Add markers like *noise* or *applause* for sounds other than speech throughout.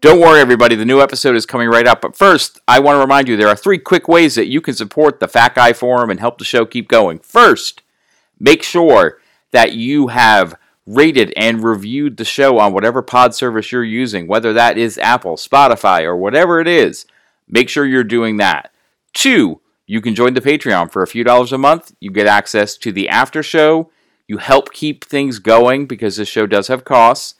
Don't worry, everybody, the new episode is coming right up. But first, I want to remind you there are three quick ways that you can support the Fat Guy Forum and help the show keep going. First, make sure that you have rated and reviewed the show on whatever pod service you're using, whether that is Apple, Spotify, or whatever it is. Make sure you're doing that. Two, you can join the Patreon for a few dollars a month. You get access to the after show. You help keep things going because this show does have costs.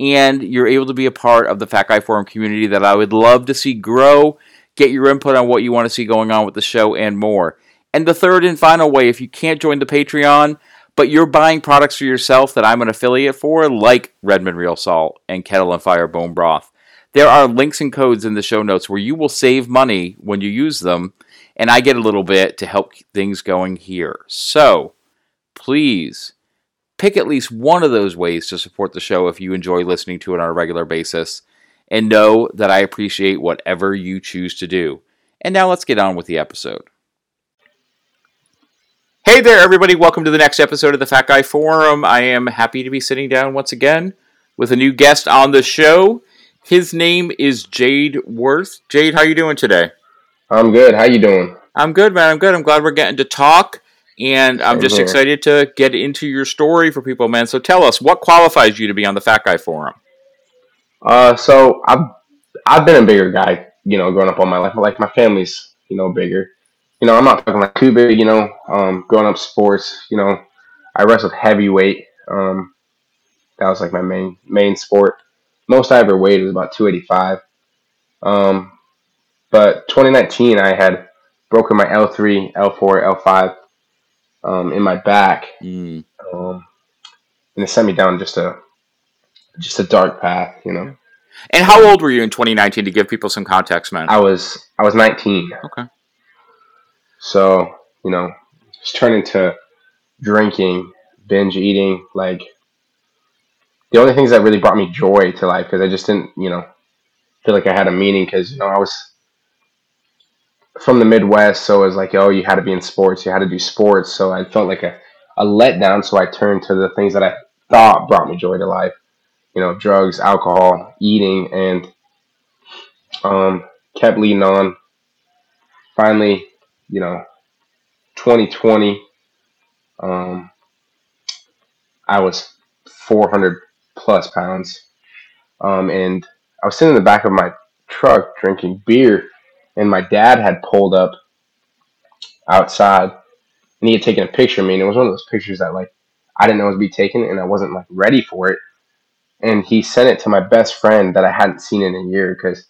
And you're able to be a part of the Fat Guy Forum community that I would love to see grow. Get your input on what you want to see going on with the show and more. And the third and final way, if you can't join the Patreon, but you're buying products for yourself that I'm an affiliate for, like Redmond Real Salt and Kettle and Fire Bone Broth, there are links and codes in the show notes where you will save money when you use them, and I get a little bit to help things going here. So, please pick at least one of those ways to support the show if you enjoy listening to it on a regular basis, and know that I appreciate whatever you choose to do. And now let's get on with the episode. Hey there, everybody. Welcome to the next episode of the Fat Guy Forum. I am happy to be sitting down once again with a new guest on the show. His name is Jade Wurth. Jade, how are you doing today? I'm good. How you doing? I'm good, man. I'm good. I'm glad we're getting to talk, and I'm just excited to get into your story for people, man. So tell us, what qualifies you to be on the Fat Guy Forum? Uh, so I've I've been a bigger guy, you know, growing up all my life. Like my family's, you know, bigger you know, I'm not talking like too big, you know, um, growing up sports, you know, I wrestled heavyweight. Um, that was like my main, main sport. Most I ever weighed was about 285. Um, but 2019, I had broken my L3, L4, L5, um, in my back. Mm. Um, and it sent me down just a, just a dark path, you know. And how old were you in 2019 to give people some context, man? I was, I was 19. Okay. So, you know, it's turned into drinking, binge eating, like the only things that really brought me joy to life because I just didn't, you know, feel like I had a meaning because, you know, I was from the Midwest. So it was like, oh, you had to be in sports, you had to do sports. So I felt like a, a letdown. So I turned to the things that I thought brought me joy to life, you know, drugs, alcohol, eating, and um, kept leading on. Finally, you know, 2020, um, I was 400 plus pounds. Um, and I was sitting in the back of my truck drinking beer, and my dad had pulled up outside and he had taken a picture of me. And it was one of those pictures that, like, I didn't know would be taken and I wasn't, like, ready for it. And he sent it to my best friend that I hadn't seen in a year because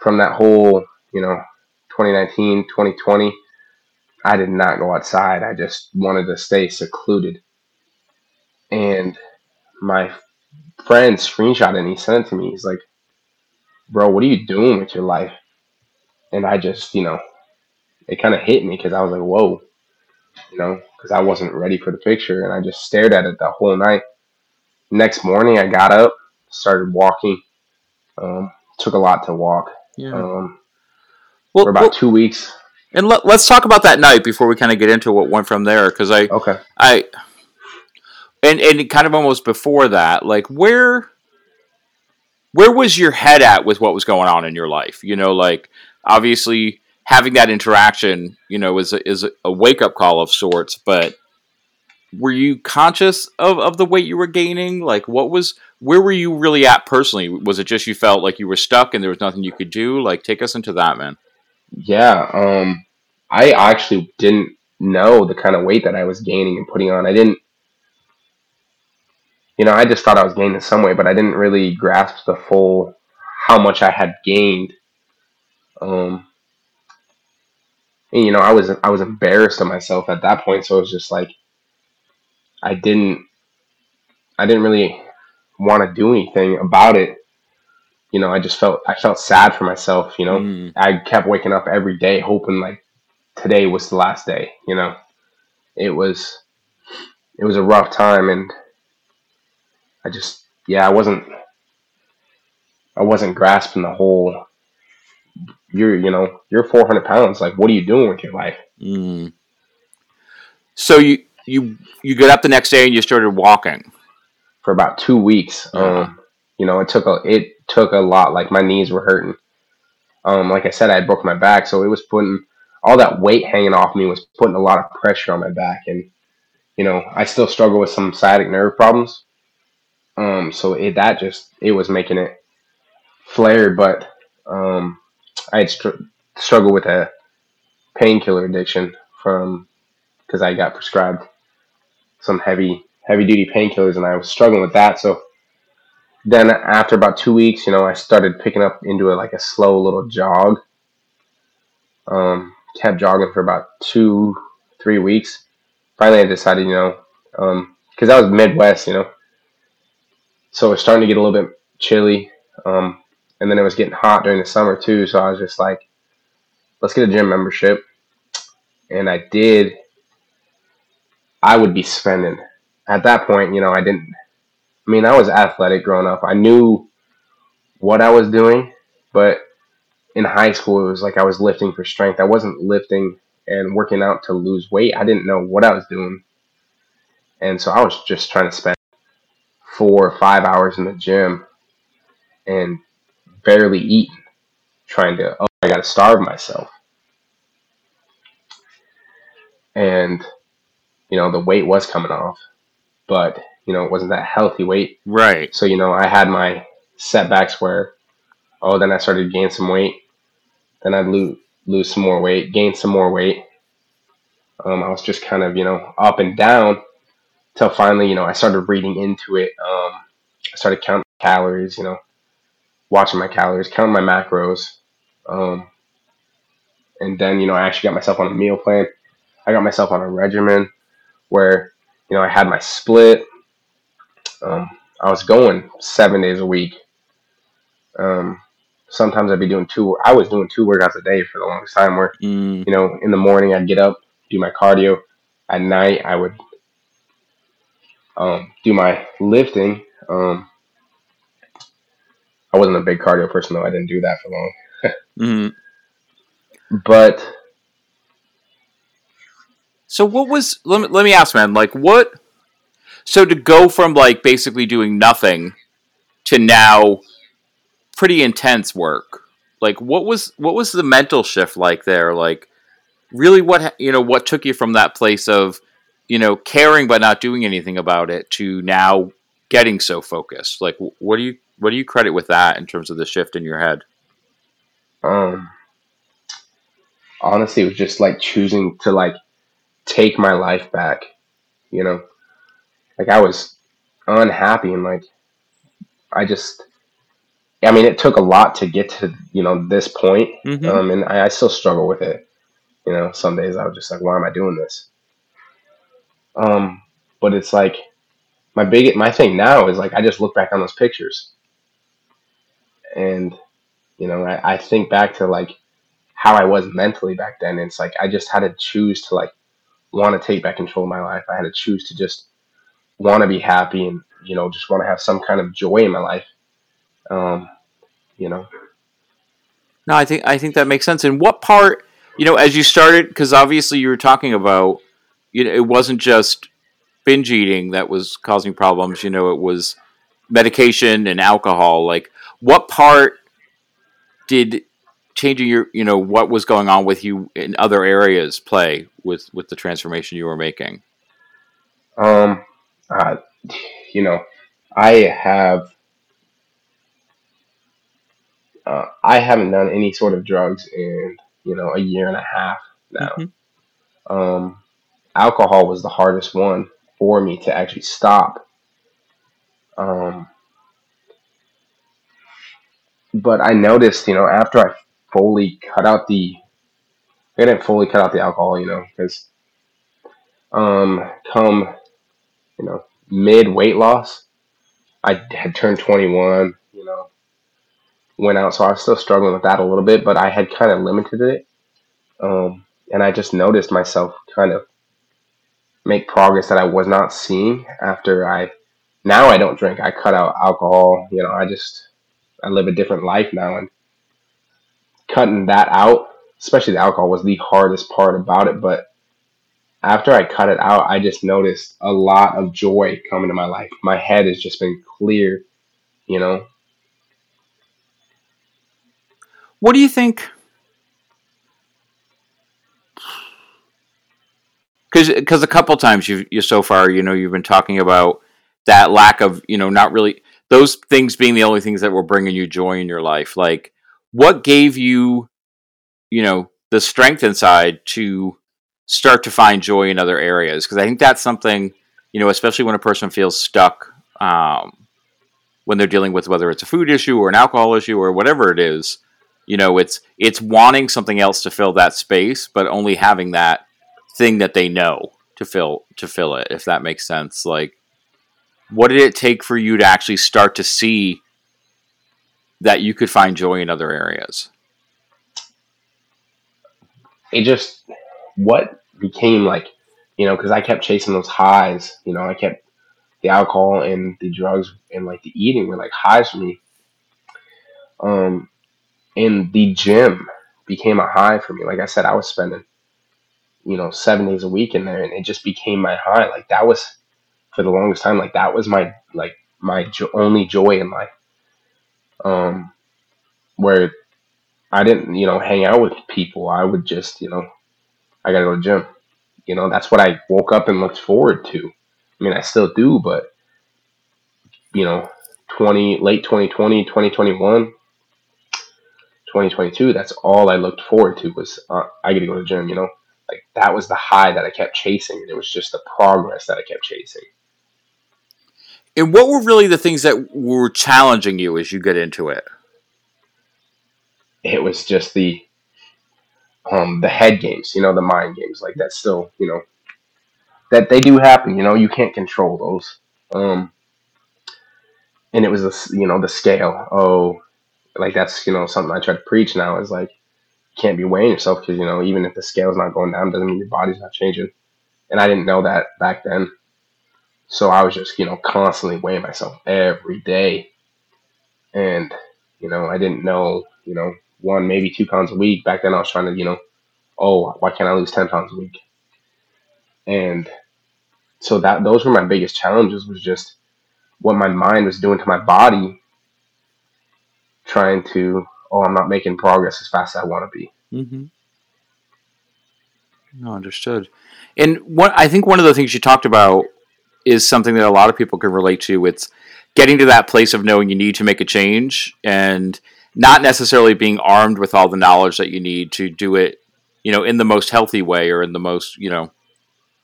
from that whole, you know, 2019, 2020, I did not go outside. I just wanted to stay secluded. And my friend screenshot it and he sent it to me. He's like, Bro, what are you doing with your life? And I just, you know, it kind of hit me because I was like, Whoa, you know, because I wasn't ready for the picture. And I just stared at it the whole night. Next morning, I got up, started walking. Um, took a lot to walk. Yeah. Um, well, for about well, two weeks. And let, us talk about that night before we kind of get into what went from there, because I, okay, I, and and kind of almost before that, like where, where was your head at with what was going on in your life? You know, like obviously having that interaction, you know, is a, is a wake up call of sorts, but were you conscious of, of the weight you were gaining? Like, what was, where were you really at personally? Was it just you felt like you were stuck and there was nothing you could do? Like, take us into that, man. Yeah, um, I actually didn't know the kind of weight that I was gaining and putting on. I didn't, you know, I just thought I was gaining some weight, but I didn't really grasp the full how much I had gained. Um, and, you know, I was I was embarrassed of myself at that point, so it was just like I didn't I didn't really want to do anything about it you know, I just felt I felt sad for myself. You know, mm. I kept waking up every day hoping like today was the last day. You know, it was it was a rough time, and I just yeah, I wasn't I wasn't grasping the whole. You're you know you're 400 pounds. Like, what are you doing with your life? Mm. So you you you get up the next day and you started walking for about two weeks. Um, you know, it took a it took a lot. Like my knees were hurting. Um, like I said, I had broke my back, so it was putting all that weight hanging off me was putting a lot of pressure on my back, and you know I still struggle with some sciatic nerve problems. Um, so it that just it was making it flare, but um, I had str- struggled with a painkiller addiction from because I got prescribed some heavy heavy duty painkillers, and I was struggling with that. So then after about two weeks, you know, I started picking up into a, like a slow little jog. Um, kept jogging for about two, three weeks. Finally, I decided, you know, because um, I was Midwest, you know, so it was starting to get a little bit chilly. Um, and then it was getting hot during the summer too. So I was just like, let's get a gym membership. And I did. I would be spending at that point, you know, I didn't I mean, I was athletic growing up. I knew what I was doing, but in high school, it was like I was lifting for strength. I wasn't lifting and working out to lose weight. I didn't know what I was doing. And so I was just trying to spend four or five hours in the gym and barely eating, trying to, oh, I got to starve myself. And, you know, the weight was coming off, but you know, it wasn't that healthy weight. Right. So, you know, I had my setbacks where, oh, then I started to gain some weight. Then I'd lose, lose some more weight, gain some more weight. Um, I was just kind of, you know, up and down till finally, you know, I started reading into it. Um, I started counting calories, you know, watching my calories, counting my macros. Um, and then, you know, I actually got myself on a meal plan. I got myself on a regimen where, you know, I had my split. Um, I was going seven days a week. Um, sometimes I'd be doing two. I was doing two workouts a day for the longest time. Where mm. you know, in the morning I'd get up, do my cardio. At night I would um, do my lifting. Um, I wasn't a big cardio person though. I didn't do that for long. mm-hmm. But so what was? Let me let me ask, man. Like what? So to go from like basically doing nothing to now pretty intense work. Like what was what was the mental shift like there? Like really what you know what took you from that place of you know caring but not doing anything about it to now getting so focused? Like what do you what do you credit with that in terms of the shift in your head? Um honestly it was just like choosing to like take my life back, you know like I was unhappy and like I just I mean it took a lot to get to you know this point mm-hmm. um, and I, I, still struggle with it you know some days I was just like why am I doing this um but it's like my big my thing now is like I just look back on those pictures and you know I, I think back to like how I was mentally back then. It's like I just had to choose to like want to take back control of my life. I had to choose to just want to be happy and you know just want to have some kind of joy in my life. Um you know? No i think i think that makes sense. And what part you know as you started because obviously you were talking about you know it wasn't just binge eating that was causing problems. You know it was medication and alcohol. Like what part did changing your you know what was going on with you in other areas play with with the transformation you were making um uh, you know, I have uh, I haven't done any sort of drugs in you know a year and a half now. Mm-hmm. Um, alcohol was the hardest one for me to actually stop. Um, but I noticed, you know, after I fully cut out the, I didn't fully cut out the alcohol, you know, because um, come you know, mid weight loss. I had turned 21, you know, went out, so I was still struggling with that a little bit, but I had kind of limited it. Um, and I just noticed myself kind of make progress that I was not seeing after I. Now I don't drink. I cut out alcohol. You know, I just I live a different life now, and cutting that out, especially the alcohol, was the hardest part about it. But after I cut it out, I just noticed a lot of joy coming to my life. My head has just been clear, you know. What do you think? Because a couple times you you so far you know you've been talking about that lack of you know not really those things being the only things that were bringing you joy in your life. Like what gave you you know the strength inside to start to find joy in other areas? Because I think that's something you know especially when a person feels stuck. Um, when they're dealing with whether it's a food issue or an alcohol issue or whatever it is you know it's it's wanting something else to fill that space but only having that thing that they know to fill to fill it if that makes sense like what did it take for you to actually start to see that you could find joy in other areas it just what became like you know because i kept chasing those highs you know i kept the alcohol and the drugs and like the eating were like highs for me. Um, and the gym became a high for me. Like I said, I was spending, you know, seven days a week in there, and it just became my high. Like that was for the longest time. Like that was my like my jo- only joy in life. Um, where I didn't, you know, hang out with people. I would just, you know, I gotta go to gym. You know, that's what I woke up and looked forward to. I mean, I still do, but you know, 20 late 2020, 2021, 2022, that's all I looked forward to was uh, I get to go to the gym, you know? Like that was the high that I kept chasing and it was just the progress that I kept chasing. And what were really the things that were challenging you as you get into it? It was just the um the head games, you know, the mind games. Like that's still, you know, that they do happen. You know, you can't control those. Um, and it was a, you know the scale. Oh, like that's you know something I try to preach now is like you can't be weighing yourself because you know even if the scale's not going down doesn't mean your body's not changing. And I didn't know that back then, so I was just you know constantly weighing myself every day, and you know I didn't know you know one maybe two pounds a week back then. I was trying to you know oh why can't I lose ten pounds a week, and so that those were my biggest challenges was just what my mind was doing to my body trying to oh i'm not making progress as fast as i want to be mm-hmm. no understood and what i think one of the things you talked about is something that a lot of people can relate to it's getting to that place of knowing you need to make a change and not necessarily being armed with all the knowledge that you need to do it you know in the most healthy way or in the most you know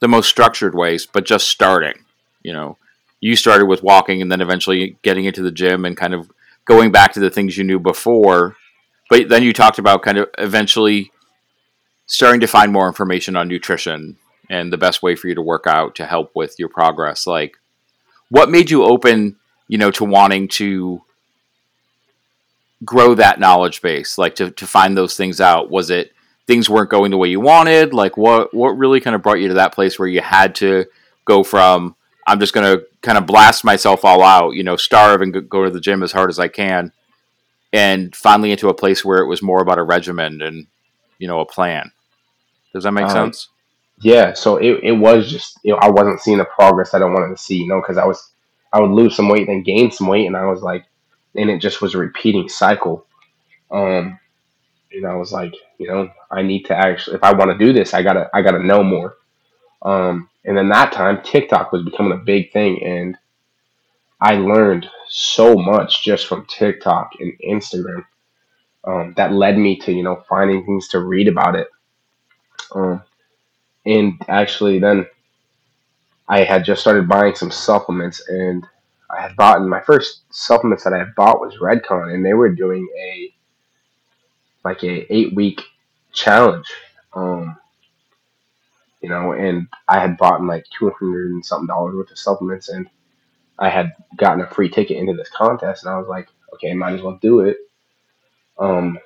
the most structured ways, but just starting. You know, you started with walking and then eventually getting into the gym and kind of going back to the things you knew before. But then you talked about kind of eventually starting to find more information on nutrition and the best way for you to work out to help with your progress. Like, what made you open, you know, to wanting to grow that knowledge base, like to, to find those things out? Was it things weren't going the way you wanted? Like what what really kind of brought you to that place where you had to go from I'm just going to kind of blast myself all out, you know, starve and go to the gym as hard as I can and finally into a place where it was more about a regimen and you know a plan. Does that make um, sense? Yeah, so it, it was just you know I wasn't seeing the progress that I wanted to see, you know, because I was I would lose some weight and then gain some weight, and I was like, and it just was a repeating cycle. Um, and I was like, you know, I need to actually, if I want to do this, I gotta, I gotta know more. Um, and then that time, TikTok was becoming a big thing, and I learned so much just from TikTok and Instagram. Um, that led me to, you know, finding things to read about it. Um, and actually, then I had just started buying some supplements, and I had bought my first supplements that I had bought was Redcon, and they were doing a like a eight week challenge. Um, you know, and I had bought like two hundred and something dollars worth of supplements, and I had gotten a free ticket into this contest, and I was like, okay, might as well do it. Um,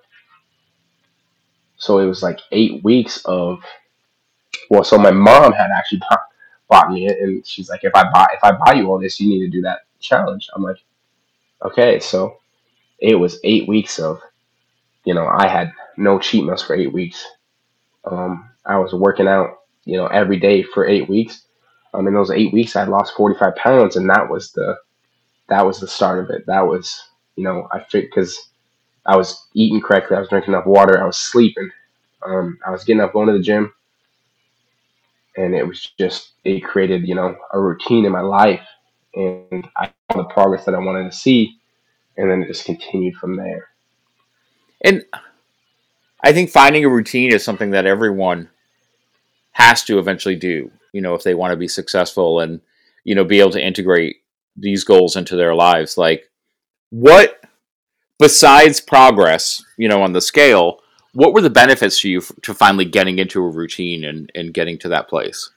so it was like eight weeks of, well, so my mom had actually bought, bought me it, and she's like, if I buy if I buy you all this, you need to do that challenge. I'm like, okay, so it was eight weeks of you know, I had no cheat meals for eight weeks. Um, I was working out, you know, every day for eight weeks. Um, in those eight weeks, I lost 45 pounds, and that was the that was the start of it. That was, you know, I fit because I was eating correctly. I was drinking enough water. I was sleeping. Um, I was getting up, going to the gym, and it was just it created you know a routine in my life, and I saw the progress that I wanted to see, and then it just continued from there. And I think finding a routine is something that everyone has to eventually do. You know, if they want to be successful and you know be able to integrate these goals into their lives, like what besides progress, you know, on the scale, what were the benefits to you f- to finally getting into a routine and, and getting to that place?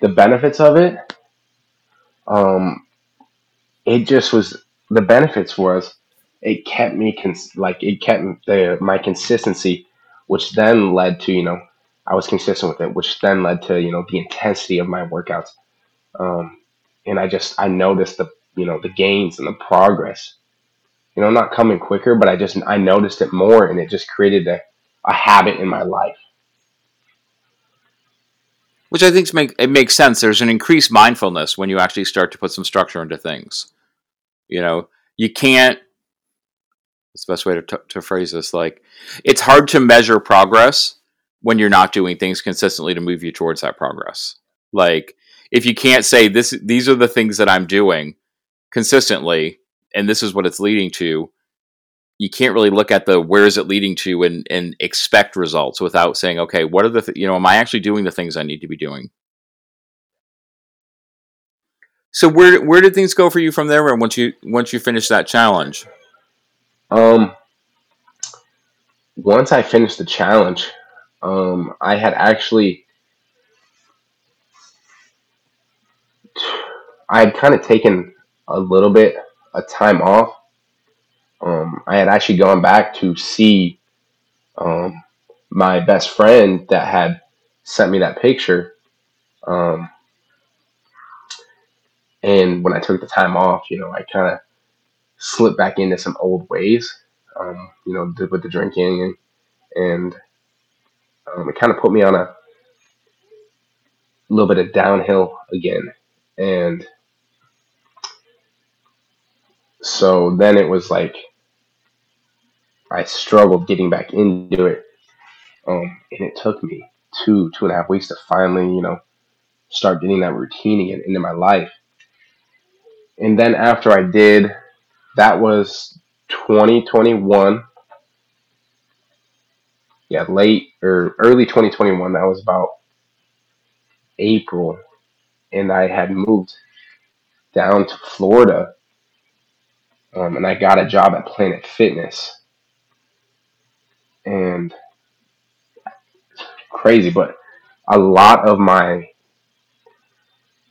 The benefits of it, um, it just was the benefits was it kept me cons- like it kept the my consistency, which then led to you know I was consistent with it, which then led to you know the intensity of my workouts, um, and I just I noticed the you know the gains and the progress you know not coming quicker but i just i noticed it more and it just created a, a habit in my life. Which i think make, it makes sense. There's an increased mindfulness when you actually start to put some structure into things. You know you can't It's the best way to, t- to phrase this? Like it's hard to measure progress when you're not doing things consistently to move you towards that progress. Like if you can't say this these are the things that i'm doing consistently and this is what it's leading to you can't really look at the where is it leading to and and expect results without saying okay what are the th- you know am i actually doing the things i need to be doing? So where where did things go for you from there once you once you finished that challenge? Um once i finished the challenge um i had actually *sighs* i had kind of taken a little bit a time off. Um, I had actually gone back to see um, my best friend that had sent me that picture. Um, and when I took the time off, you know, I kind of slipped back into some old ways, um, you know, with the drinking and, and um, it kind of put me on a little bit of downhill again. And so then it was like I struggled getting back into it. Um, and it took me two, two and a half weeks to finally, you know, start getting that routine again into my life. And then after I did, that was 2021. Yeah, late or early 2021. That was about April. And I had moved down to Florida um, and I got a job at Planet Fitness. And crazy, but a lot of my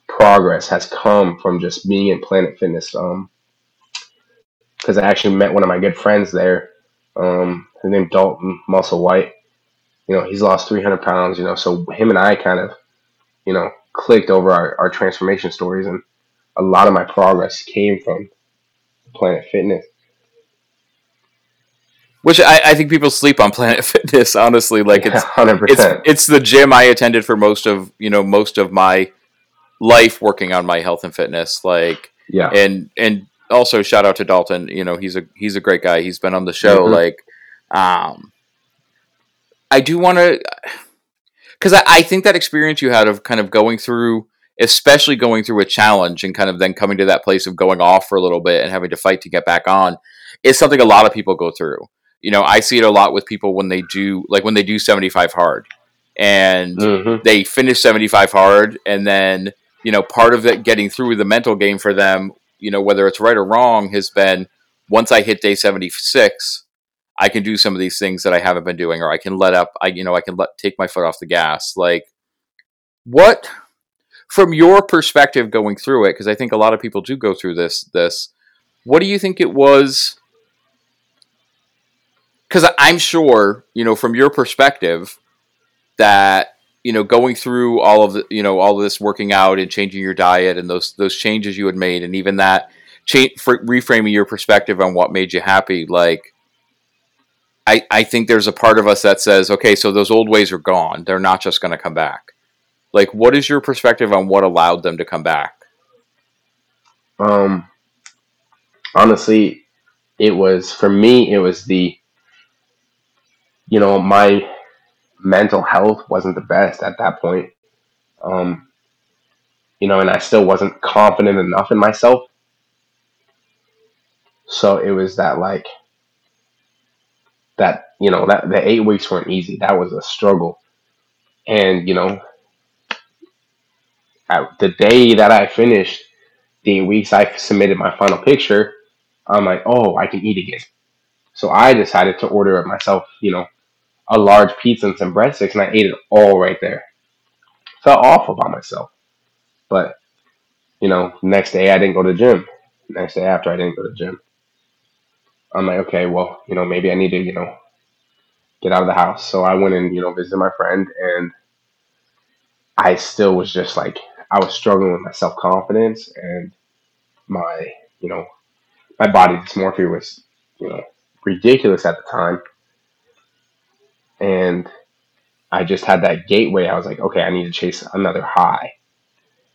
progress has come from just being in Planet Fitness. Um, because I actually met one of my good friends there. Um, his name Dalton Muscle White. You know, he's lost 300 pounds. You know, so him and I kind of, you know, clicked over our, our transformation stories, and a lot of my progress came from Planet Fitness. Which I, I think people sleep on Planet *laughs* Fitness. Honestly, like it's *laughs* hundred it's percent. It's the gym I attended for most of you know most of my life working on my health and fitness. Like yeah, and and also shout out to Dalton. You know he's a he's a great guy. He's been on the show. Mm-hmm. Like, um, I do want to because I, I think that experience you had of kind of going through especially going through a challenge and kind of then coming to that place of going off for a little bit and having to fight to get back on is something a lot of people go through. You know, I see it a lot with people when they do like when they do 75 hard and mm-hmm. they finish 75 hard and then, you know, part of that getting through the mental game for them, you know, whether it's right or wrong has been once I hit day 76, I can do some of these things that I haven't been doing or I can let up I you know, I can let take my foot off the gas. Like what from your perspective going through it, because I think a lot of people do go through this. This, what do you think it was? Because I'm sure, you know, from your perspective, that you know, going through all of the, you know, all of this working out and changing your diet and those those changes you had made, and even that change, reframing your perspective on what made you happy, like. I, I think there's a part of us that says, okay, so those old ways are gone. They're not just going to come back. Like, what is your perspective on what allowed them to come back? Um, honestly, it was for me. It was the you know my mental health wasn't the best at that point. Um, you know, and I still wasn't confident enough in myself. So it was that like that you know that the eight weeks weren't easy. That was a struggle, and you know, at the day that I finished the weeks, I submitted my final picture. I'm like, oh, I can eat again. So I decided to order myself, you know, a large pizza and some breadsticks, and I ate it all right there. Felt awful about myself, but you know, next day I didn't go to the gym. Next day after I didn't go to the gym. I'm like, okay, well, you know, maybe I need to, you know, get out of the house. So I went and, you know, visited my friend and I still was just like I was struggling with my self confidence and my, you know, my body dysmorphia was, you know, ridiculous at the time. And I just had that gateway. I was like, okay, I need to chase another high.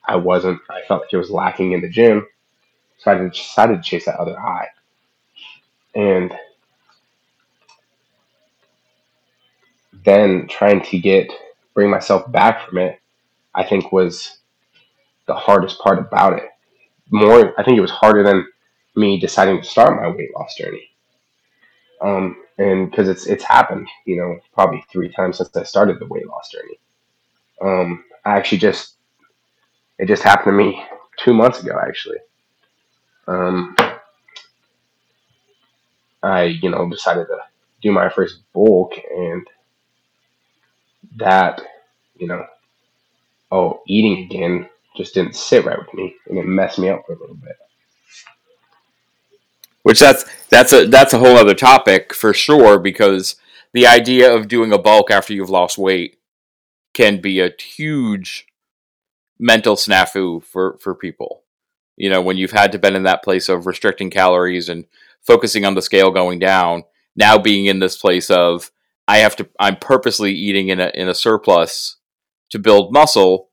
I wasn't, I felt like it was lacking in the gym. So I decided to chase that other high. And then trying to get, bring myself back from it, I think was the hardest part about it. More, I think it was harder than me deciding to start my weight loss journey. Um, and because it's it's happened, you know, probably three times since I started the weight loss journey. Um, I actually just it just happened to me two months ago, actually. Um, I you know decided to do my first bulk, and that you know, oh, eating again just didn't sit right with me, and it messed me up for a little bit. Which that's that's a that's a whole other topic for sure because the idea of doing a bulk after you've lost weight can be a huge mental snafu for for people. You know, when you've had to been in that place of restricting calories and focusing on the scale going down, now being in this place of I have to I'm purposely eating in a in a surplus to build muscle,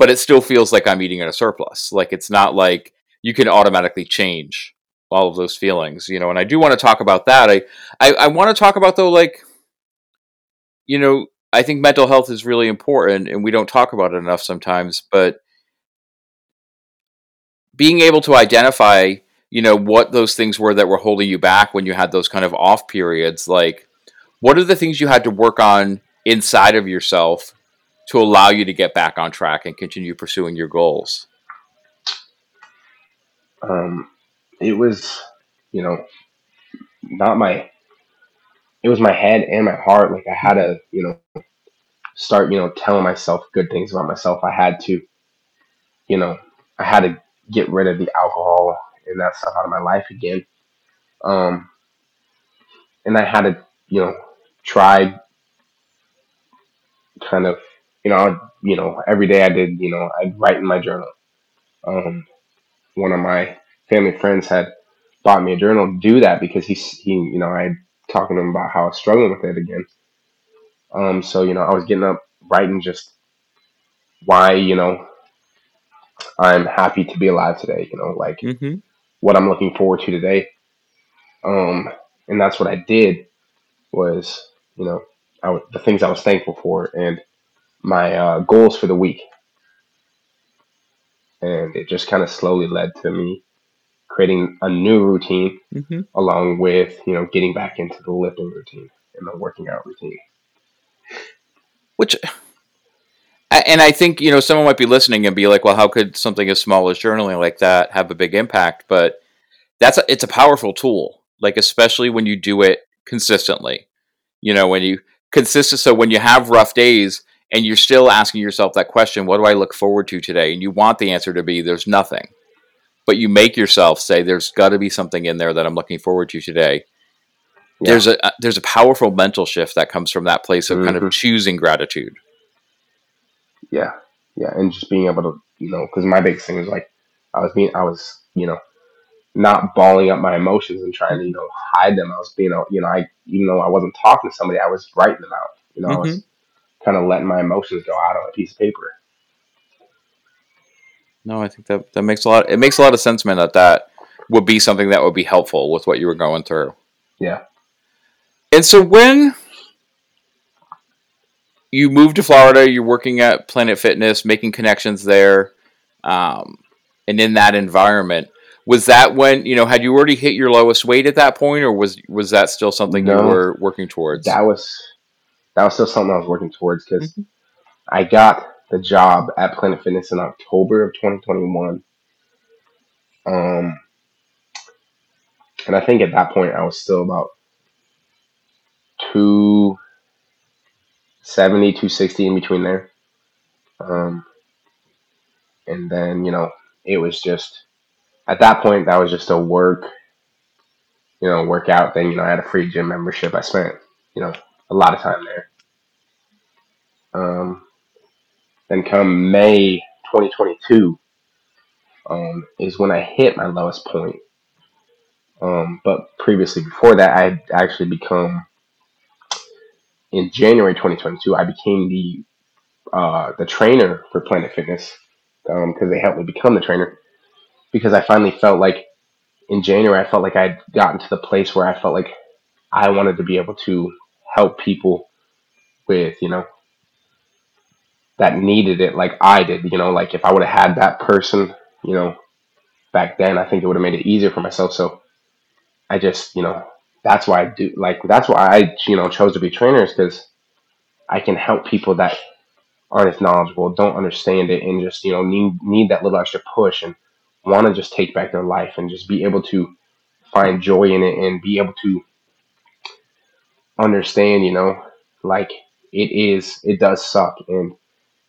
but it still feels like I'm eating at a surplus. Like it's not like you can automatically change all of those feelings, you know. And I do want to talk about that. I I, I want to talk about though, like you know, I think mental health is really important, and we don't talk about it enough sometimes. But being able to identify, you know, what those things were that were holding you back when you had those kind of off periods, like what are the things you had to work on inside of yourself to allow you to get back on track and continue pursuing your goals? Um, it was, you know, not my, it was my head and my heart. Like I had to, you know, start, you know, telling myself good things about myself. I had to, you know, I had to get rid of the alcohol and that stuff out of my life again. Um, and I had to, you know, try kind of, you know, you know, every day I did, you know, I'd write in my journal. Um, one of my family friends had bought me a journal to do that because he, he, you know, I talking to him about how I was struggling with it again. Um, so you know, I was getting up writing just why you know I'm happy to be alive today. You know, like Mm-hmm. what I'm looking forward to today. Um, and that's what I did was you know I w- the things I was thankful for and my uh, goals for the week. And it just kind of slowly led to me creating a new routine Mm-hmm. along with you know getting back into the lifting routine and the working out routine. Which, and I think you know someone might be listening and be like, "Well, how could something as small as journaling like that have a big impact?" But that's a, it's a powerful tool, like especially when you do it consistently. You know, when you consistent. So when you have rough days and you're still asking yourself that question, "What do I look forward to today?" and you want the answer to be, "There's nothing," but you make yourself say, "There's got to be something in there that I'm looking forward to today." Yeah. There's a there's a powerful mental shift that comes from that place of kind of Mhm. choosing gratitude. Yeah, yeah, and just being able to you know because my biggest thing is like I was being I was you know not balling up my emotions and trying to you know hide them. I was being a- you know I even though I wasn't talking to somebody, I was writing them out. You know, I was kind of letting my emotions go out on a piece of paper. No, I think that that makes a lot. It makes a lot of sense, man. That that would be something that would be helpful with what you were going through. Yeah. And so when you moved to Florida, you're working at Planet Fitness, making connections there, um, and in that environment, was that when you know had you already hit your lowest weight at that point, or was was that still something No. you were working towards? That was that was still something I was working towards because I got the job at Planet Fitness in October of 2021. Um, and I think at that point I was still about 270, 260 in between there. Um, and then, you know, it was just at that point that was just a work, you know, workout thing. You know, I had a free gym membership. I spent, you know, a lot of time there. Um, then come May 2022 um, is when I hit my lowest point. Um, but previously, before that, I had actually become in January 2022. I became the uh, the trainer for Planet Fitness because they helped me become the trainer. Because I finally felt like in January, I felt like I'd gotten to the place where I felt like I wanted to be able to help people with you know that needed it like I did. You know, like if I would have had that person, you know, back then, I think it would have made it easier for myself. So I just, you know, that's why I do like that's why I, you know, chose to be trainers because I can help people that aren't as knowledgeable, don't understand it, and just you know need need that little extra push and want to just take back their life and just be able to find joy in it and be able to understand, you know, like it is, it does suck and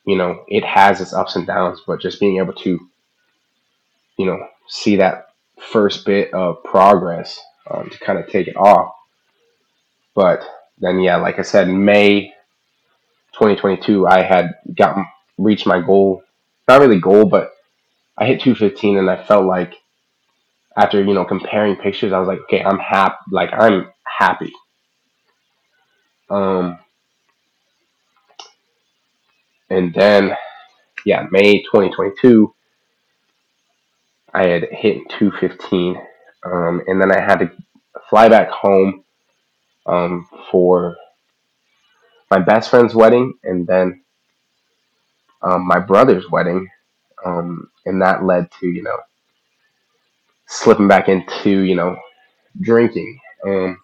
you know, it has its ups and downs, but just being able to, you know, see that first bit of progress um, to kind of take it off. But then, yeah, like I said, May 2022, I had gotten reached my goal. Not really goal, but I hit 215, and I felt like after you know comparing pictures, I was like, okay, I'm happy. Like I'm happy. Um, and then yeah may 2022 i had hit 215 um, and then i had to fly back home um, for my best friend's wedding and then um, my brother's wedding um, and that led to you know slipping back into you know drinking. Um,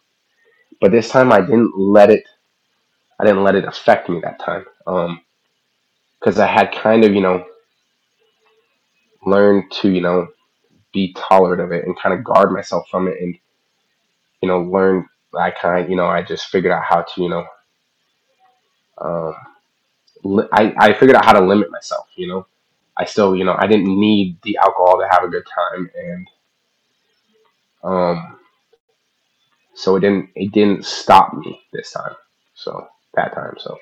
but this time i didn't let it i didn't let it affect me that time um, because I had kind of, you know, learned to, you know, be tolerant of it and kind of guard myself from it and, you know, learn. I kind of, you know, I just figured out how to, you know, um, li- I, I figured out how to limit myself, you know. I still, you know, I didn't need the alcohol to have a good time and, um, so it didn't, it didn't stop me this time. So that time, so.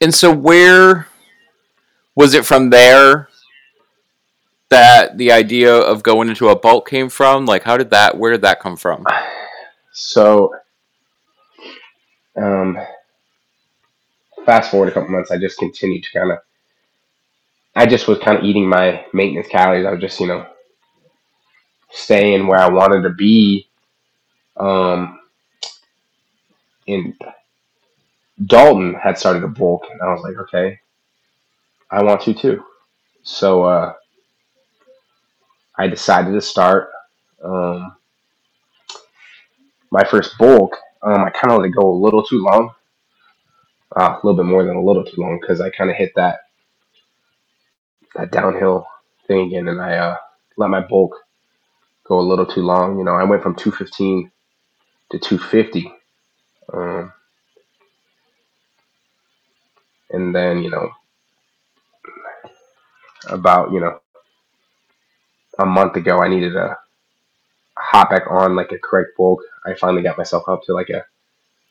And so, where was it from there that the idea of going into a bulk came from? Like, how did that? Where did that come from? So, um, fast forward a couple months, I just continued to kind of, I just was kind of eating my maintenance calories. I was just, you know, staying where I wanted to be. Um, and Dalton had started a bulk, and I was like, okay, I want to too. So, uh, I decided to start. Um, my first bulk, um, I kind of let it go a little too long, uh, a little bit more than a little too long, because I kind of hit that that downhill thing again, and I uh, let my bulk go a little too long. You know, I went from 215 to 250, um, and then you know, about you know a month ago, I needed to hop back on like a correct bulk. I finally got myself up to like a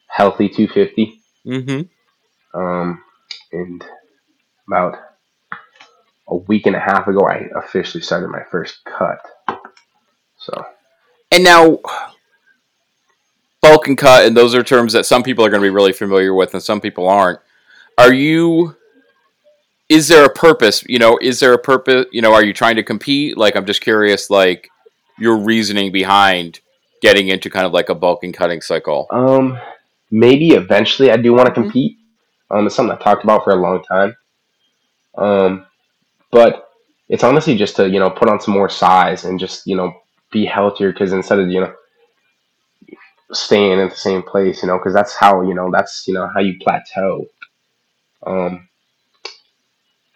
healthy 250. Mm-hmm. Um, and about a week and a half ago, I officially started my first cut. So And now, bulk and cut, and those are terms that some people are going to be really familiar with, and some people aren't. Are you is there a purpose? You know, is there a purpose? You know, are you trying to compete? Like, I'm just curious, like your reasoning behind getting into kind of like a bulking cutting cycle. Um, maybe eventually I do want to compete. Um, it's something I talked about for a long time. Um, but it's honestly just to you know put on some more size and just you know be healthier because instead of you know staying in the same place, you know, because that's how you know that's you know how you plateau. Um,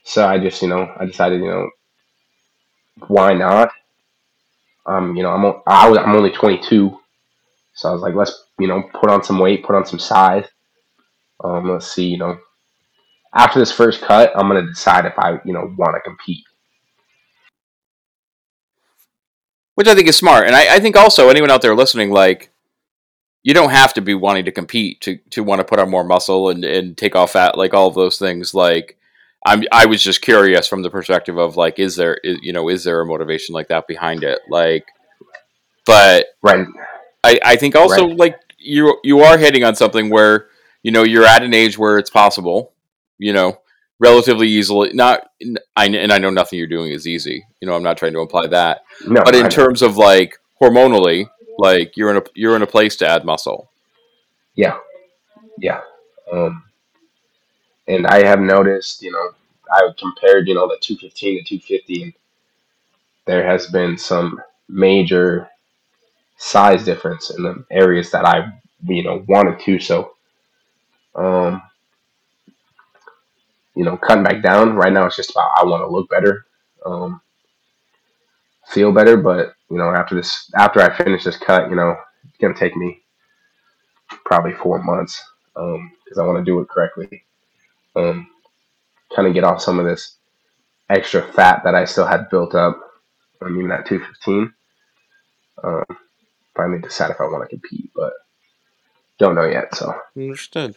so I just you know I decided you know why not? Um, you know I'm I was, I'm only 22, so I was like let's you know put on some weight, put on some size. Um, let's see, you know, after this first cut, I'm gonna decide if I you know want to compete. which I think is smart. And I, I think also anyone out there listening, like, you don't have to be wanting to compete to, to want to put on more muscle and, and take off fat, like all of those things. Like, I'm I was just curious from the perspective of like, is there is, you know is there a motivation like that behind it? Like, but Right, I, I think also right. like you you are hitting on something where you know you're at an age where it's possible, you know, relatively easily. Not I and I know nothing you're doing is easy. You know, I'm not trying to imply that, No, but in I know. terms of like hormonally, like you're in a you're in a place to add muscle. Yeah, yeah. Um, and I have noticed, you know, I compared, you know, the 215 to 250, and there has been some major size difference in the areas that I, you know, wanted to. So, um, you know, cutting back down right now, it's just about I want to look better, um, feel better. But you know, after this, after I finish this cut, you know, it's gonna take me probably four months because I want to do it correctly. Um, kind of get off some of this extra fat that I still had built up. I mean, at 215. Um, finally decide if I want to compete, but don't know yet. So Understood.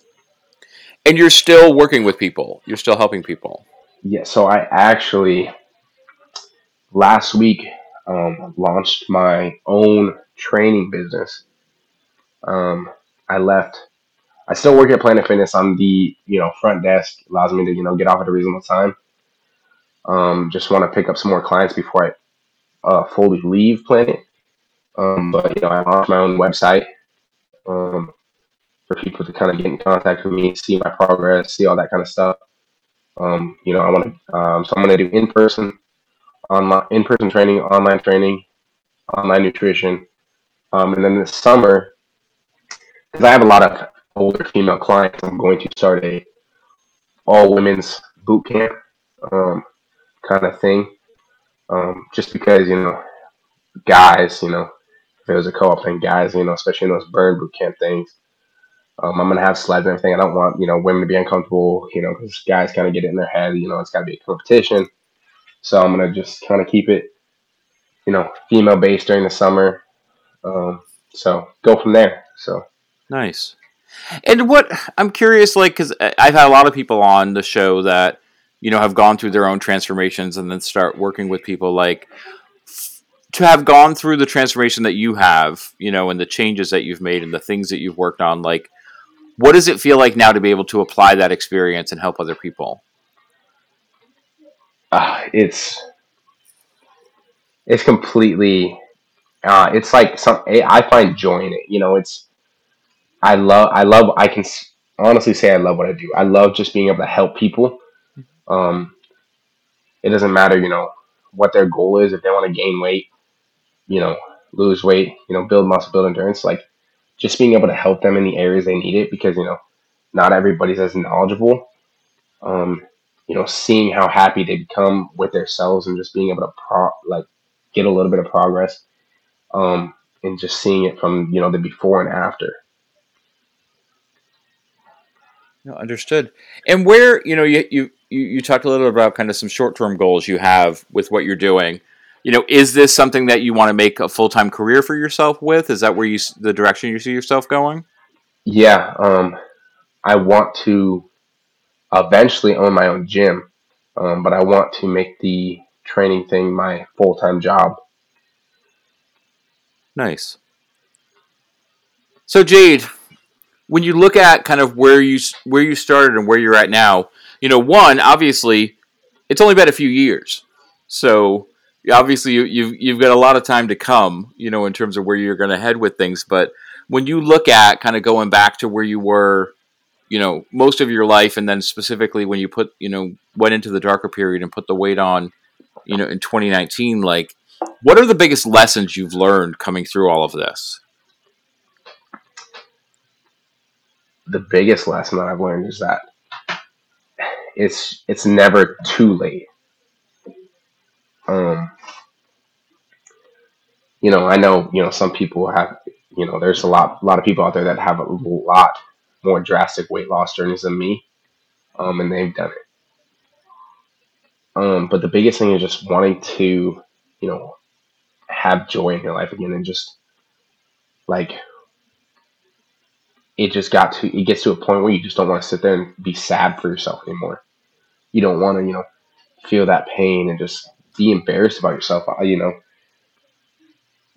And you're still working with people. You're still helping people. yeah, so I actually last week um, launched my own training business. Um, I left. I still work at Planet Fitness on the you know front desk. Allows me to you know get off at a reasonable time. Um, just want to pick up some more clients before I uh, fully leave Planet. Um, but you know, I launched my own website um, for people to kind of get in contact with me, see my progress, see all that kind of stuff. Um, you know, I want to. Um, so I'm going to do in person, online, in person training, online training, online nutrition, um, and then this summer, because I have a lot of older female clients, I'm going to start a all women's boot camp um, kind of thing. Um, just because you know, guys, you know, if it was a co-op thing, guys, you know, especially in those burn boot camp things. Um, I'm gonna have sleds and everything. I don't want you know women to be uncomfortable, you know, because guys kind of get it in their head, you know, it's got to be a competition. So I'm gonna just kind of keep it, you know, female based during the summer. Um, so go from there. So Nice. And what I'm curious, like, because I've had a lot of people on the show that you know have gone through their own transformations and then start working with people like to have gone through the transformation that you have, you know, and the changes that you've made and the things that you've worked on, like, what does it feel like now to be able to apply that experience and help other people? Uh, it's it's completely uh, it's like some I find joy in it. You know, it's I love I love I can honestly say I love what I do. I love just being able to help people. Um, it doesn't matter, you know, what their goal is. If they want to gain weight, you know, lose weight, you know, build muscle, build endurance, like just being able to help them in the areas they need it because you know not everybody's as knowledgeable. Um, you know, seeing how happy they become with themselves and just being able to pro like get a little bit of progress. Um, and just seeing it from you know the before and after. No, understood. And where you know you you you you talked a little about kind of some short term goals you have with what you're doing. You know, is this something that you want to make a full time career for yourself with? Is that where you the direction you see yourself going? Yeah, um, I want to eventually own my own gym, um, but I want to make the training thing my full time job. Nice. So Jade, when you look at kind of where you where you started and where you're at now, you know, one obviously it's only been a few years, so obviously you, you've you've got a lot of time to come, you know, in terms of where you're going to head with things. But when you look at kind of going back to where you were, you know, most of your life, and then specifically when you put, you know, went into the darker period and put the weight on, you know, in 2019, like, what are the biggest lessons you've learned coming through all of this? The biggest lesson that I've learned is that it's it's never too late. Um, you know, I know, you know, some people have, you know, there's a lot, a lot of people out there that have a lot more drastic weight loss journeys than me, um, and they've done it. Um, but the biggest thing is just wanting to, you know, have joy in your life again, and just like it just got to, it gets to a point where you just don't want to sit there and be sad for yourself anymore. You don't want to, you know, feel that pain and just be embarrassed about yourself. You know,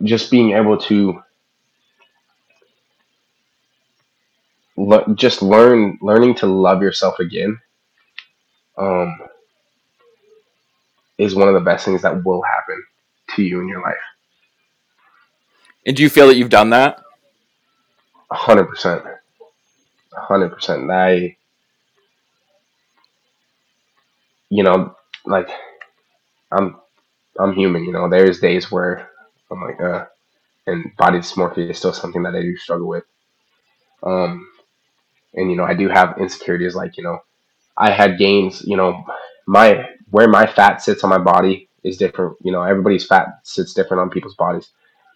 just being able to le- just learn learning to love yourself again um, is one of the best things that will happen to you in your life. And do you feel that you've done that? A hundred percent. A hundred percent. I, you know, like I'm I'm human, you know. There's days where I'm like, uh, and body dysmorphia is still something that I do struggle with. Um, and you know, I do have insecurities. Like you know, I had gains. You know, my where my fat sits on my body is different. You know, everybody's fat sits different on people's bodies.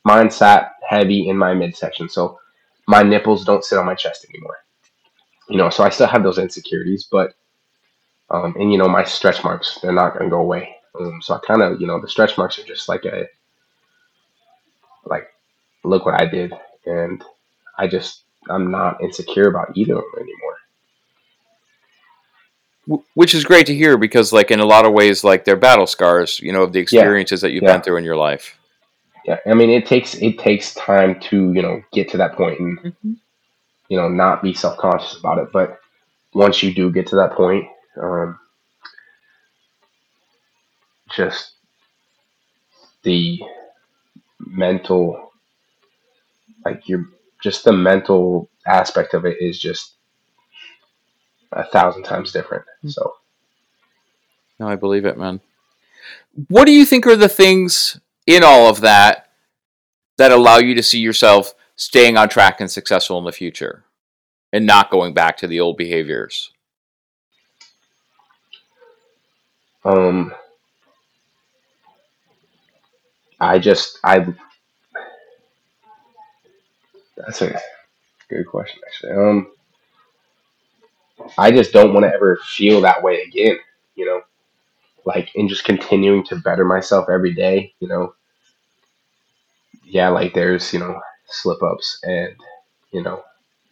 Mine sat heavy in my midsection, so my nipples don't sit on my chest anymore. You know, so I still have those insecurities, but um, and you know, my stretch marks they're not gonna go away. Um, so I kind of, you know, the stretch marks are just like a, like, look what I did, and I just I'm not insecure about either of them anymore. Which is great to hear because, like, in a lot of ways, like they're battle scars, you know, of the experiences yeah. that you've yeah. been through in your life. Yeah, I mean, it takes it takes time to you know get to that point and mm-hmm. you know not be self conscious about it, but once you do get to that point, um, just the mental like you're just the mental aspect of it is just a thousand times different hmm. so. No i believe it man. What do you think are the things in all of that that allow you to see yourself staying on track and successful in the future and not going back to the old behaviors? Um I just I that's a good question actually. Um I just don't want to ever feel that way again, you know. Like in just continuing to better myself every day, you know. Yeah, like there's, you know, slip ups and you know,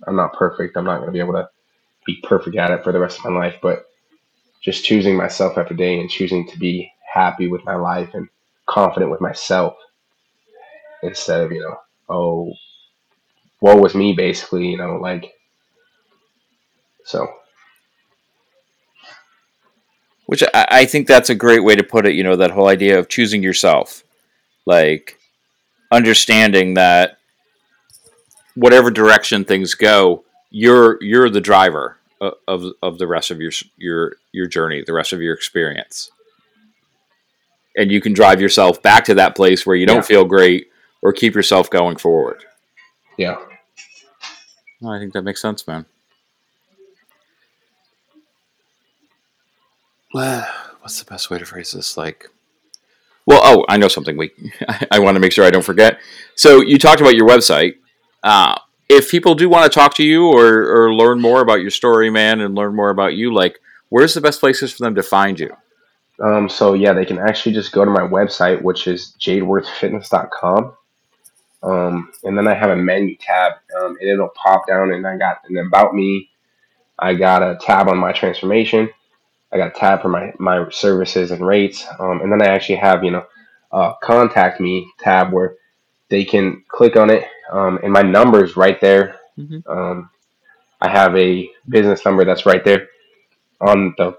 I'm not perfect. I'm not going to be able to be perfect at it for the rest of my life, but just choosing myself every day and choosing to be happy with my life and confident with myself instead of, you know, oh, woe was me, basically, you know, like, so. Which I, I think that's a great way to put it, you know, that whole idea of choosing yourself. Like, understanding that whatever direction things go, you're you're the driver of of the rest of your your your journey, the rest of your experience and you can drive yourself back to that place where you don't yeah. feel great or keep yourself going forward. Yeah. No, I think that makes sense, man. *sighs* What's the best way to phrase this? Like, well, oh, I know something. We, *laughs* I, want to make sure I don't forget. So you talked about your website. Uh, if people do want to talk to you or, or learn more about your story, man, and learn more about you, like, where's the best places for them to find you? Um, so yeah, they can actually just go to my website, which is jadewurthfitness.com. Um, and then I have a menu tab, um, and it'll pop down, and I got an about me. I got a tab on my transformation. I got a tab for my, my services and rates. Um, and then I actually have, you know, a contact me tab where they can click on it. Um, and my number's right there. Mm-hmm. Um, I have a business number that's right there on the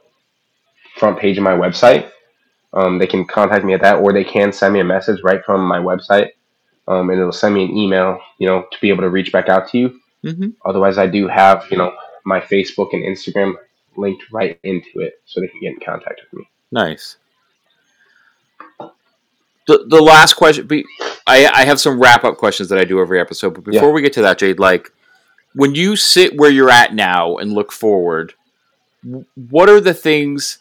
front page of my website. Um, they can contact me at that, or they can send me a message right from my website, um, and it'll send me an email, you know, to be able to reach back out to you. Mm-hmm. Otherwise, I do have, you know, my Facebook and Instagram linked right into it, so they can get in contact with me. Nice. The, the last question, I, I have some wrap up questions that I do every episode, but before Yeah. we get to that, Jade, like when you sit where you're at now and look forward, what are the things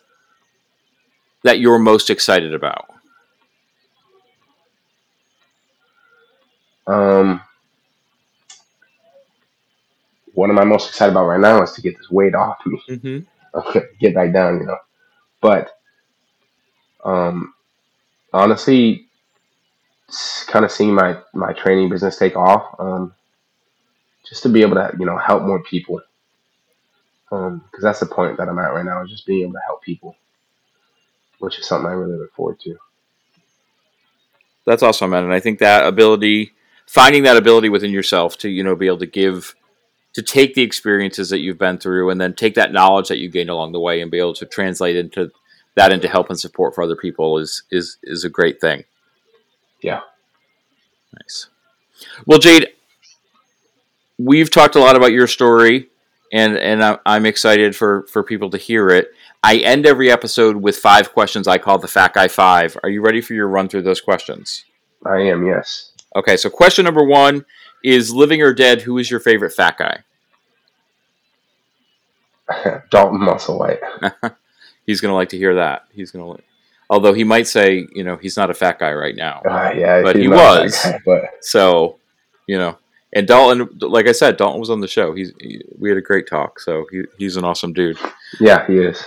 that you're most excited about? Um, what am I most excited about right now is to get this weight off me. Mm-hmm. Get back down, you know. But um, honestly, kind of seeing my my training business take off, um, just to be able to you know help more people, because that's the point that I'm at right now, is just being able to help people, which is something I really look forward to. That's awesome, man. And I think that ability, finding that ability within yourself to, you know, be able to give, to take the experiences that you've been through and then take that knowledge that you gained along the way and be able to translate into that into help and support for other people is is is a great thing. Yeah. Nice. Well, Jade, we've talked a lot about your story, and and I'm excited for for people to hear it. I end every episode with five questions I call the Fat Guy Five. Are you ready for your run through those questions? I am, yes. Okay, so question number one is living or dead, who is your favorite fat guy? *laughs* Dalton Musselwhite. *laughs* He's going to like to hear that. He's going to like, although he might say, you know, he's not a fat guy right now. Uh, yeah, But he was. guy, but So, you know, and Dalton, like I said, Dalton was on the show. He's he, we had a great talk. So he, he's an awesome dude. yeah, he is.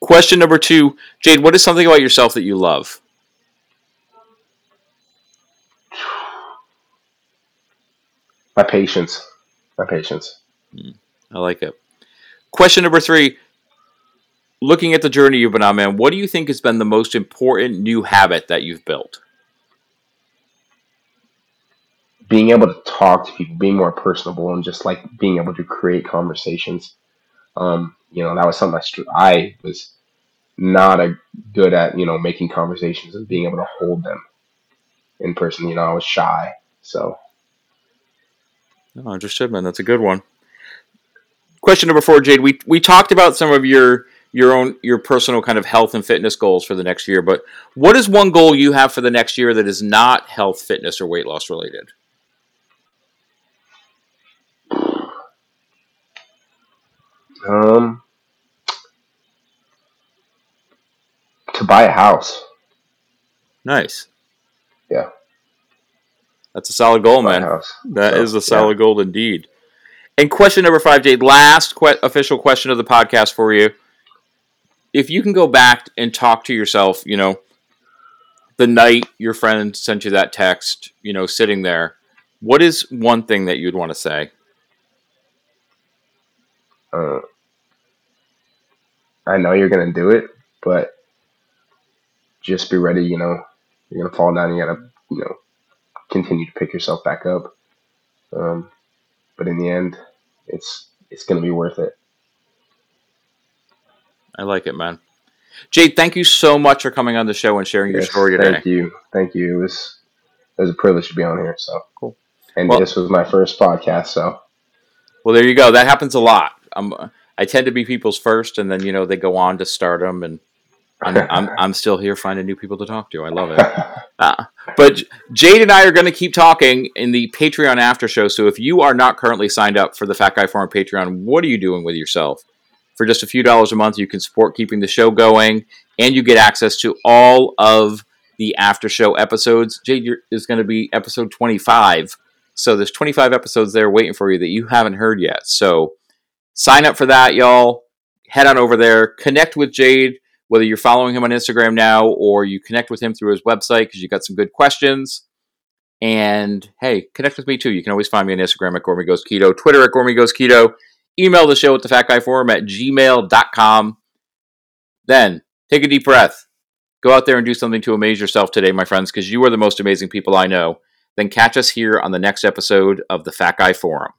Question number two, Jade, what is something about yourself that you love? My patience. My patience. I like it. Question number three, looking at the journey you've been on, man, what do you think has been the most important new habit that you've built? being able to talk to people, being more personable, and just like being able to create conversations. Um, you know, that was something I, str- I was not a good at, you know, making conversations and being able to hold them in person. You know, I was shy. So, No, understood, man. That's a good one. Question number four, Jade. We we talked about some of your your own your personal kind of health and fitness goals for the next year, but what is one goal you have for the next year that is not health, fitness, or weight loss related? um, to buy a house. Nice. Yeah. That's a solid goal, man. house. That So, is a solid goal indeed. And question number five, Jade. Last que- official question of the podcast for you. If you can go back and talk to yourself, you know, the night your friend sent you that text, you know, sitting there, what is one thing that you'd want to say? Uh, I know you're gonna do it, but just be ready. You know, you're gonna fall down. You gotta, you know, continue to pick yourself back up. Um, but in the end, it's it's gonna be worth it. I like it, man. Jade, thank you so much for coming on the show and sharing your story today. Thank you, thank you. It was it was a privilege to be on here. So Cool. And Well- this was my first podcast, so Well, there you go. That happens a lot. I'm, I tend to be people's first, and then you know they go on to stardom, and I'm, *laughs* I'm, I'm still here finding new people to talk to. I love it. *laughs* Uh, but Jade and I are going to keep talking in the Patreon after show. So if you are not currently signed up for the Fat Guy Forum Patreon, what are you doing with yourself? For just a few dollars a month, you can support keeping the show going, and you get access to all of the after show episodes. Jade is going to be episode 25. So there's 25 episodes there waiting for you that you haven't heard yet. So sign up for that, y'all. Head on over there, connect with Jade whether you're following him on Instagram now or you connect with him through his website because you got some good questions. And hey, connect with me too. You can always find me on Instagram at Gormy Goes Keto, Twitter at Gormy Goes Keto, email the show at the Fat Guy Forum at gmail.com. Then take a deep breath. Go out there and do something to amaze yourself today, my friends, because you are the most amazing people I know. Then catch us here on the next episode of the Fat Guy Forum.